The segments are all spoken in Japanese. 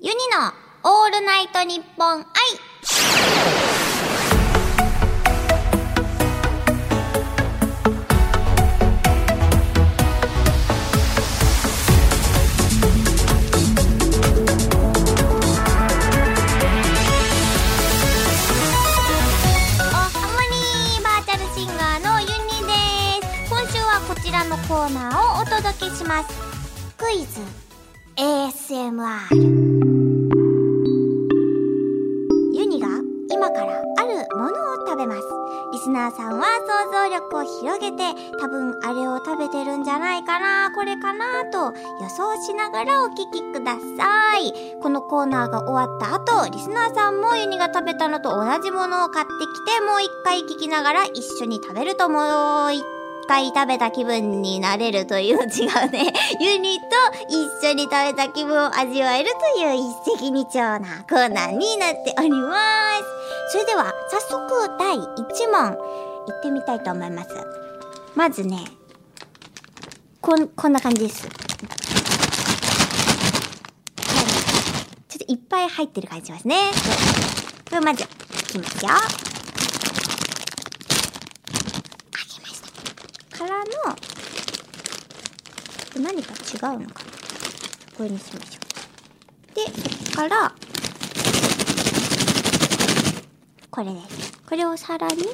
ユニのオールナイトニッポン愛おハモニーバーチャルシンガーのユニです。今週はこちらのコーナーをお届けします。クイズ。ASMR ユニが今からあるものを食べます。リスナーさんは想像力を広げて多分あれを食べてるんじゃないかな。これかなと予想しながらお聞きください。このコーナーが終わった後リスナーさんもユニが食べたのと同じものを買ってきてもう一回聞きながら一緒に食べるともう一回食べた気分になれるという違うね ユニと一緒に食べた気分を味わえるという一石二鳥なコーナーになっております。それでは早速第1問行ってみたいと思います。まずねこんこんな感じです。ちょっといっぱい入ってる感じしますね。これまずいきますよ開けましたからの何か違うのかな。これにしましょう。でそこからこれですこれを皿にい。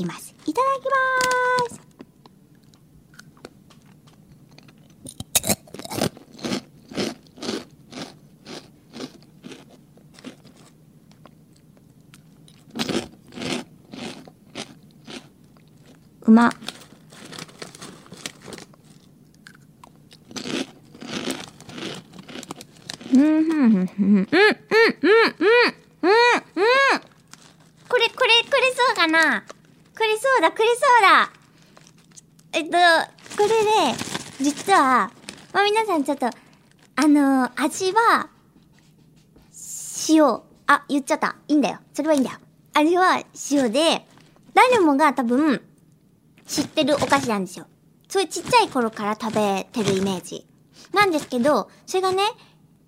きます。いただきます。うまうんうんうんうんうんうんうんうんうんこれこれこれそうかなこれそうだこれそうだえっとこれで実はまあ皆さんちょっとあのー味は塩あ言っちゃったいいんだよそれはいいんだよ味は塩で誰もが多分知ってるお菓子なんですよ。そういうちっちゃい頃から食べてるイメージ。なんですけど、それがね、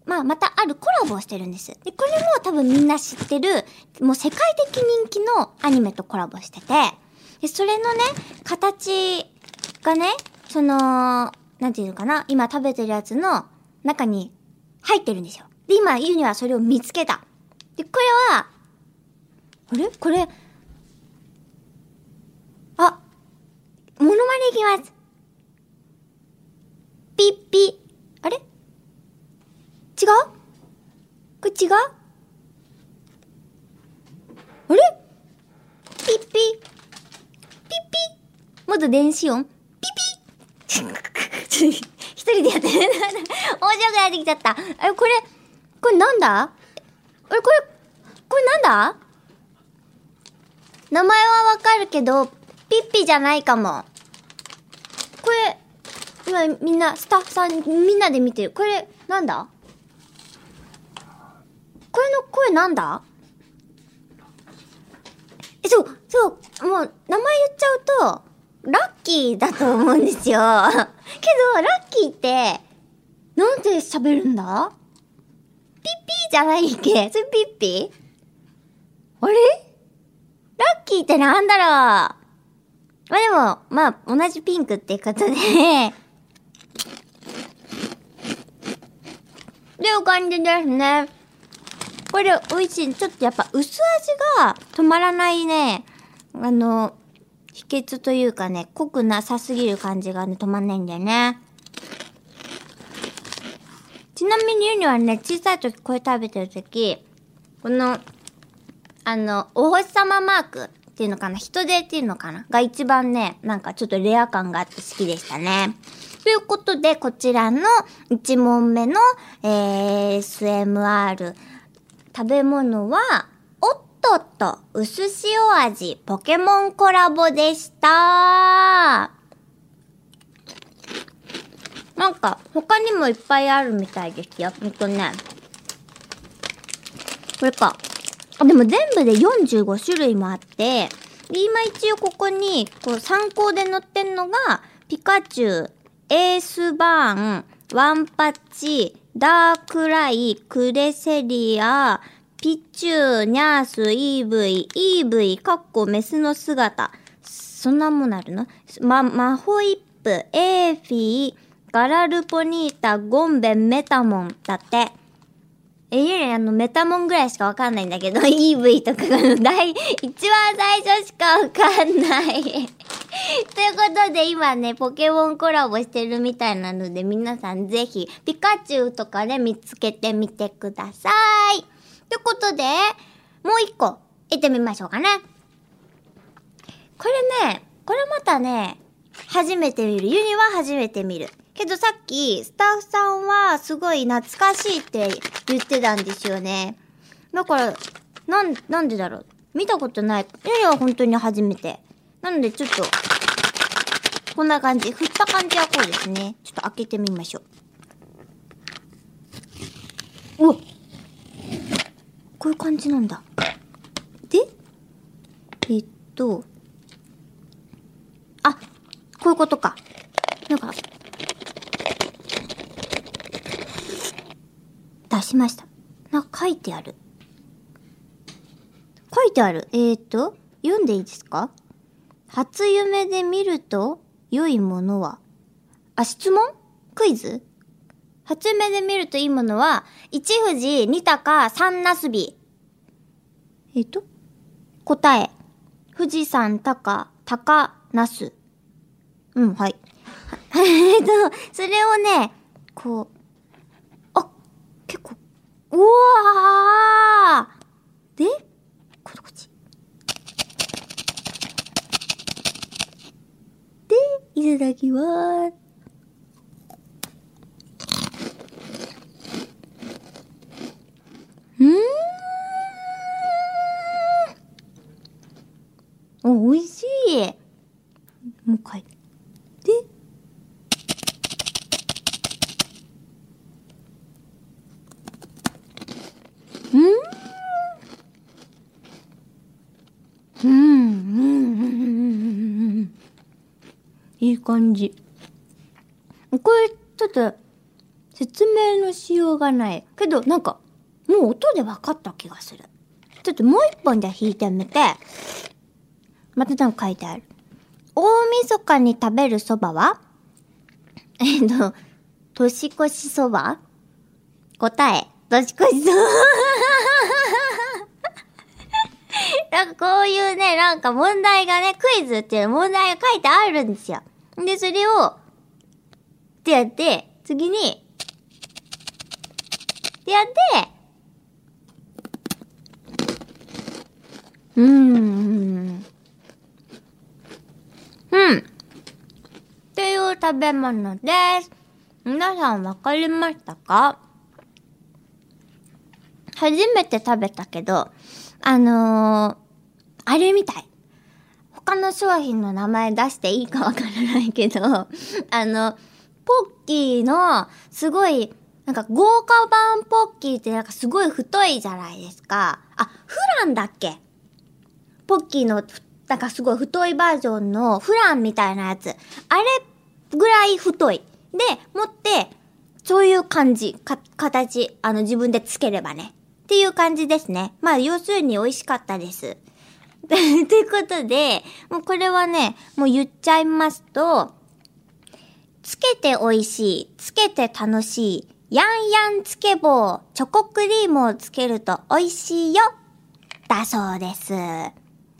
まあまたあるコラボをしてるんです。で、これも多分みんな知ってる、もう世界的人気のアニメとコラボしてて、で、それのね、形がね、その、なんていうのかな、今食べてるやつの中に入ってるんですよ。で、今、ユニはそれを見つけた。で、これは、あれ？これ、モノマネいきます。ピッピ。あれ？違う？これ違う？あれ？ピッピ。ピッピ。もっと電子音。ピッピ。一人でやってる。面白くなってきちゃった。あれ、これ、これなんだ？あれ、これ、これなんだ？名前はわかるけど、ピッピじゃないかも。これ、今みんな、スタッフさんみんなで見てる。これ、なんだ？これの声なんだ？え、そう、そう、もう、名前言っちゃうと、ラッキーだと思うんですよ。けど、ラッキーって、なんで喋るんだ？ピッピーじゃないっけ？それピッピー？あれ？ラッキーってなんだろう？まあでも、まあ、同じピンクっていうことで、っていう感じですね。これ美味しい。ちょっとやっぱ薄味が止まらないね。あの、秘訣というかね、濃くなさすぎる感じがね、止まんないんだよね。ちなみにユニはね、小さい時これ食べてる時、この、あの、お星様マークっていうのかな？人手っていうのかな？が一番ね、なんかちょっとレア感があって好きでしたね。ということで、こちらの1問目の、えー、SMR 食べ物は、おっとっと薄塩味ポケモンコラボでした。なんか、他にもいっぱいあるみたいですよ。ほんとね。これか。でも全部で45種類もあって、今一応ここに、こう参考で載ってんのが、ピカチュウ、エースバーン、ワンパッチ、ダークライ、クレセリア、ピチュー、ニャース、イーブイ、イーブイ、カッコメスの姿。そんなもんあるの？ま、マホイップ、エーフィー、ガラルポニータ、ゴンベン、メタモンだって。え、いやいや、あの、メタモンぐらいしかわかんないんだけど、EV とかが、第、一番最初しかわかんない。ということで、今ね、ポケモンコラボしてるみたいなので、皆さんぜひ、ピカチュウとかね、見つけてみてください。ということで、もう一個、行ってみましょうかね。これね、これまたね、初めて見る。ユニは初めて見る。けどさっき、スタッフさんはすごい懐かしいって言ってたんですよね。だから、なん、なんでだろう？見たことない。ユニは本当に初めて。なのでちょっと、こんな感じ。振った感じはこうですね。ちょっと開けてみましょう。おこういう感じなんだ。でえっと、あ、こういうことか。なんか、出しました。なんか書いてある。書てある。えーと、読んでいいですか？初夢で見ると良いものは？あ、質問？クイズ？初夢で見るといいものは、一富士、二鷹、三なすび。えっと、答え。富士山、鷹、鷹、なす。うん、はい。えっと、それをね、こう、あ、結構、うわーで、こっちこっち。で、いただきます。うーん。お、美味しい。もう一回。で、うんうん、うん、うん、うん。いい感じ。これ、ちょっと、説明のしようがない。けど、なんか、もう音で分かった気がする。ちょっともう一本じゃ弾いてみて、またなんか書いてある。大晦日に食べるそばは？えっと、年越しそば？答え、年越しそば。なんかこういうね、なんか問題がね、クイズっていう問題が書いてあるんですよ。で、それを、ってやって、次に、ってやって、うーん。うん。っていう食べ物です。皆さんわかりましたか？初めて食べたけど、あのー、あれみたい。他の商品の名前出していいかわからないけど、あの、ポッキーの、すごい、なんか豪華版ポッキーってなんかすごい太いじゃないですか。あ、フランだっけ？ポッキーの、なんかすごい太いバージョンのフランみたいなやつ。あれぐらい太い。で、持って、そういう感じ、か、形、あの自分でつければね。っていう感じですね。まあ、要するに美味しかったです。ということで、もうこれはね、もう言っちゃいますと、つけて美味しい、つけて楽しい、ヤンヤンつけ棒、チョコクリームをつけると美味しいよ、だそうです。え、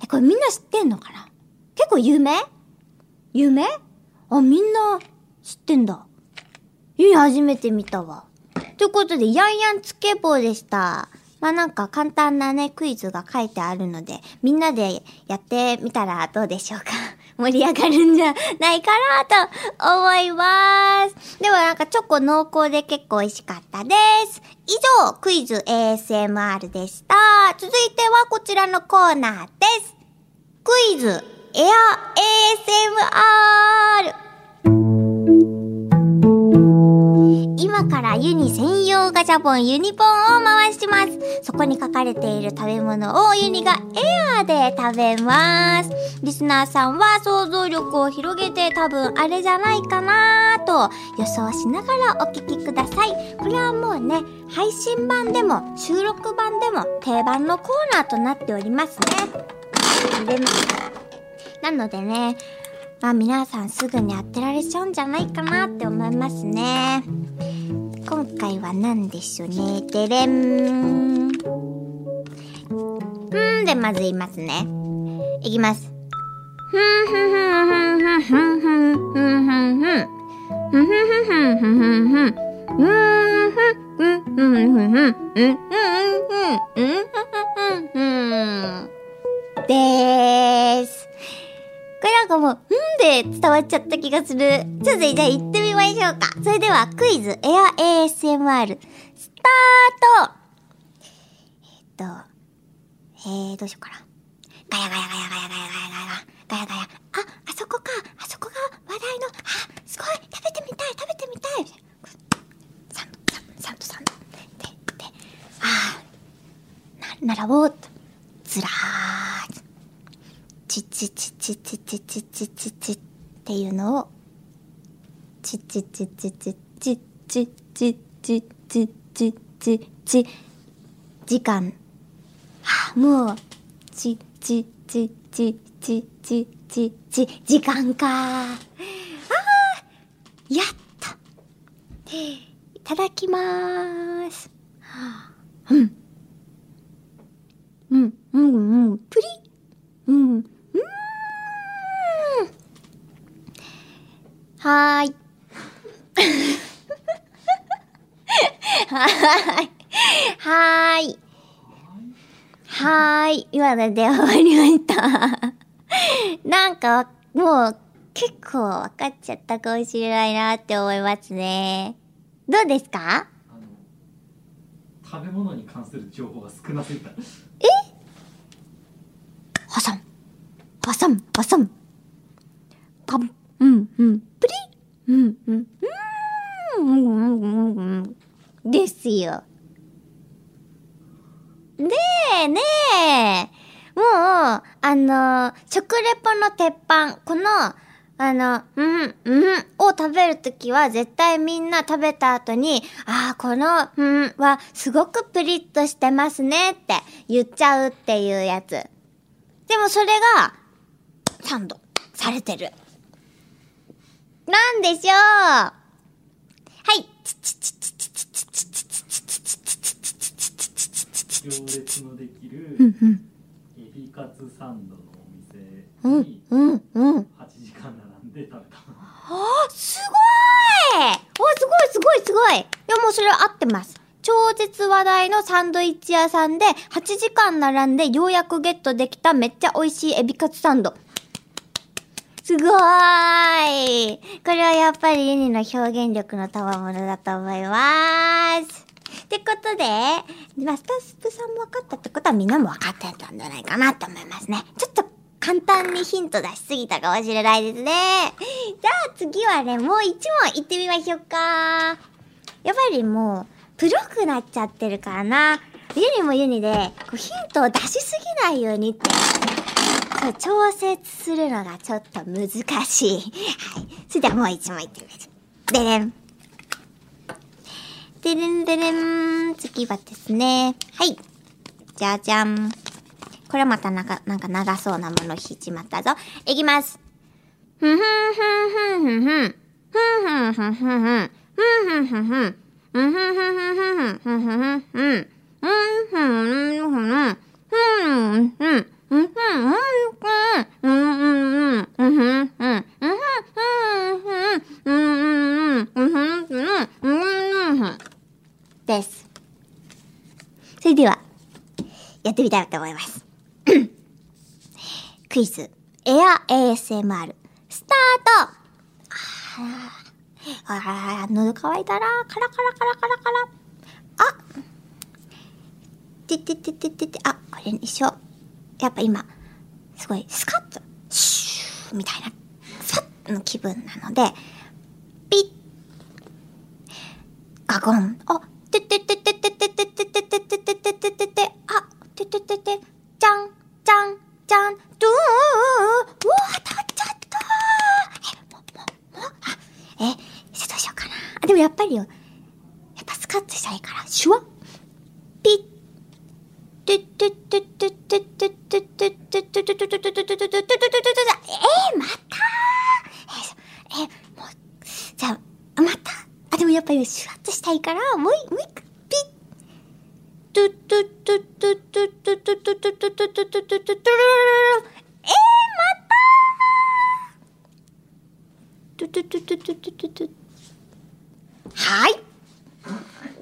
これみんな知ってんのかな？結構有名？有名？あ、みんな知ってんだ。ゆい初めて見たわ。ということで、ヤンヤンつけ棒でした。まあなんか簡単なね、クイズが書いてあるので、みんなでやってみたらどうでしょうか。盛り上がるんじゃないかなと思います。ではなんかチョコ濃厚で結構美味しかったです。以上、クイズ ASMR でした。続いてはこちらのコーナーです。クイズエア ASMR! 今からユニ専用ガチャポンユニポンを回します。そこに書かれている食べ物をユニがエアーで食べます。リスナーさんは想像力を広げて多分あれじゃないかなと予想しながらお聞きください。これはもうね、配信版でも収録版でも定番のコーナーとなっておりますね。なのでね、まあ皆さんすぐに当てられちゃうんじゃないかなって思いますね。今回は何でしょうね。でれん。うんでまず言いますね。いきます。でんんんんんんんんん。んんんんんん。うんんんんんんんんんんんんん。す。これなんかもう、んで伝わっちゃった気がする。ちょっとじゃあ行ってみましょうか。それではクイズエア ASMR スタートえ、っと、えー、どうしようかな。ガヤガヤガヤガヤガヤガヤガヤガヤガヤ。あ、あそこか。あそこが話題の、あ、すごい食べてみたい食べてみたいサンド、サンド、サンド、サンド。で、で、あー、な、並ぼう。のをチッチッチッチッチッチッチッチッチッチッチッチッチッ時間。はあもうチッチッチッチッチッチッチッチ時間か。あやった。いただきます、うん。うんうんうん。プリうん。はーい。はーい。はーい。はーい。今ので終わりました。なんか、もう、結構分かっちゃったかもしれないなって思いますね。どうですか？食べ物に関する情報が少なすぎた。え？パサ。挟パサむ。パン。うんうん。うんうん。うん、うん、うん、うん。ですよ。で、ねえ、もう、あの、食レポの鉄板、この、あの、うん、うん。を食べるときは絶対みん。な食べた後に、ああ、この、うん。はすごくプリッとしてますねって言っちゃうっていうやつ。でもそれが、サンドされてる。なんでしょうはい。行列のできる、エビカツサンドのお店に、うんう。8時間並んで食べた。あ、すごいお、すごいすごいすごいいや、もうそれは合ってます。超絶話題のサンドイッチ屋さんで8時間並んでようやくゲットできためっちゃ美味しいエビカツサンド。すごーいこれはやっぱりユニの表現力の賜物だと思いまーすってことで、ま、スタッフさんも分かったってことはみんなも分かってたんじゃないかなと思いますね。ちょっと簡単にヒント出しすぎたかもしれないですね。じゃあ次はね、もう一問いってみましょうか。やっぱりもう、プロくなっちゃってるからな。ユニもユニで、こうヒントを出しすぎないようにってそう調節するのがちょっと難しい。はい。それではもう一枚いってみましょう。でれん。でれんでれん。次はですね。はい。じゃじゃん。これまたなんか、なんか長そうなもの引いちまったぞ。いきます。ふんふんふんふんふんふん。ふんふんふんふんふん。ふんふんふんふん。ふんふんふんふんふんふんふんふんふん。ふんふんふんふんふんふん。です。それでは、やってみたいと思います。クイズ、エア ASMR、スタートああ、喉乾いたら、カラカラカラカラカラ。あてててててて、あ、これにしよう。やっぱ今、すごい、スカッと、シューみたいな、さっの気分なので、ピッ、ガゴン。あ、てっててってってってはい。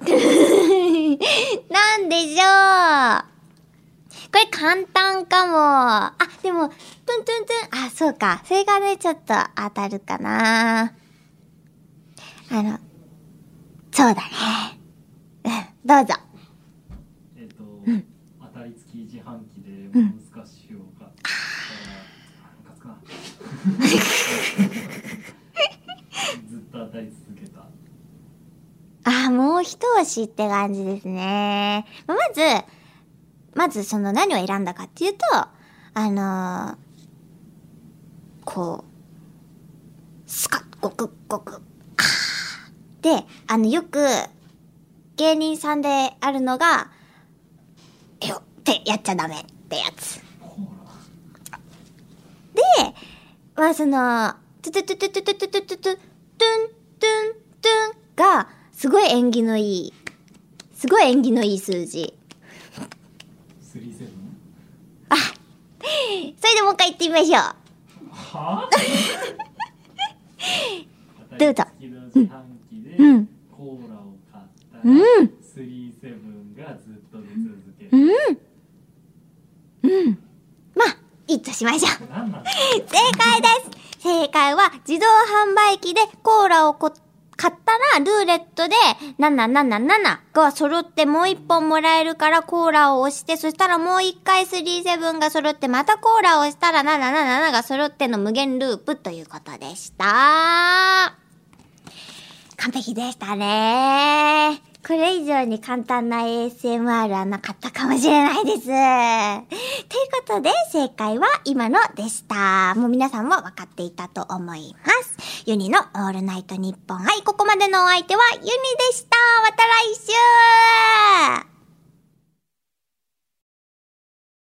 なんでしょうこれ簡単かも。あ、でも、トゥントゥントゥン。あ、そうか。それがね、ちょっと当たるかな。あの、そうだね。うん、どうぞ。えっ、と、当たり付き自販機でモンスカッシュを買ったら、あムカつくな ずっと当たり続けたあ、もう一押しって感じですね。まず、まずその何を選んだかっていうと、あのーこう、スカッ、ゴクッゴクッ、あーで、あの、よく、芸人さんであるのが、えよってやっちゃダメってやつ。で、まあその、トゥトゥトゥトゥトゥトゥトゥトゥトゥトゥントゥントゥンが、すごい縁起のいい、すごい縁起のいい数字。スリーセブンそれでもう一回言ってみましょう。は どうぞ当たり付きの自販機でうんコーラを買ったら、うんスリーセブンがずっと出続ける、うん。うん。まあ、いいとしましょう？正解です正解は自動販売機でコーラをこ買ったらルーレットで777が揃ってもう一本もらえるからコーラを押してそしたらもう一回37が揃ってまたコーラを押したら777が揃っての無限ループということでした。完璧でしたね。これ以上に簡単な ASMR はなかったかもしれないです。ということで、正解は今のでした。もう皆さんも分かっていたと思います。ユニのオールナイトニッポン。はい、ここまでのお相手はユニでした。また来週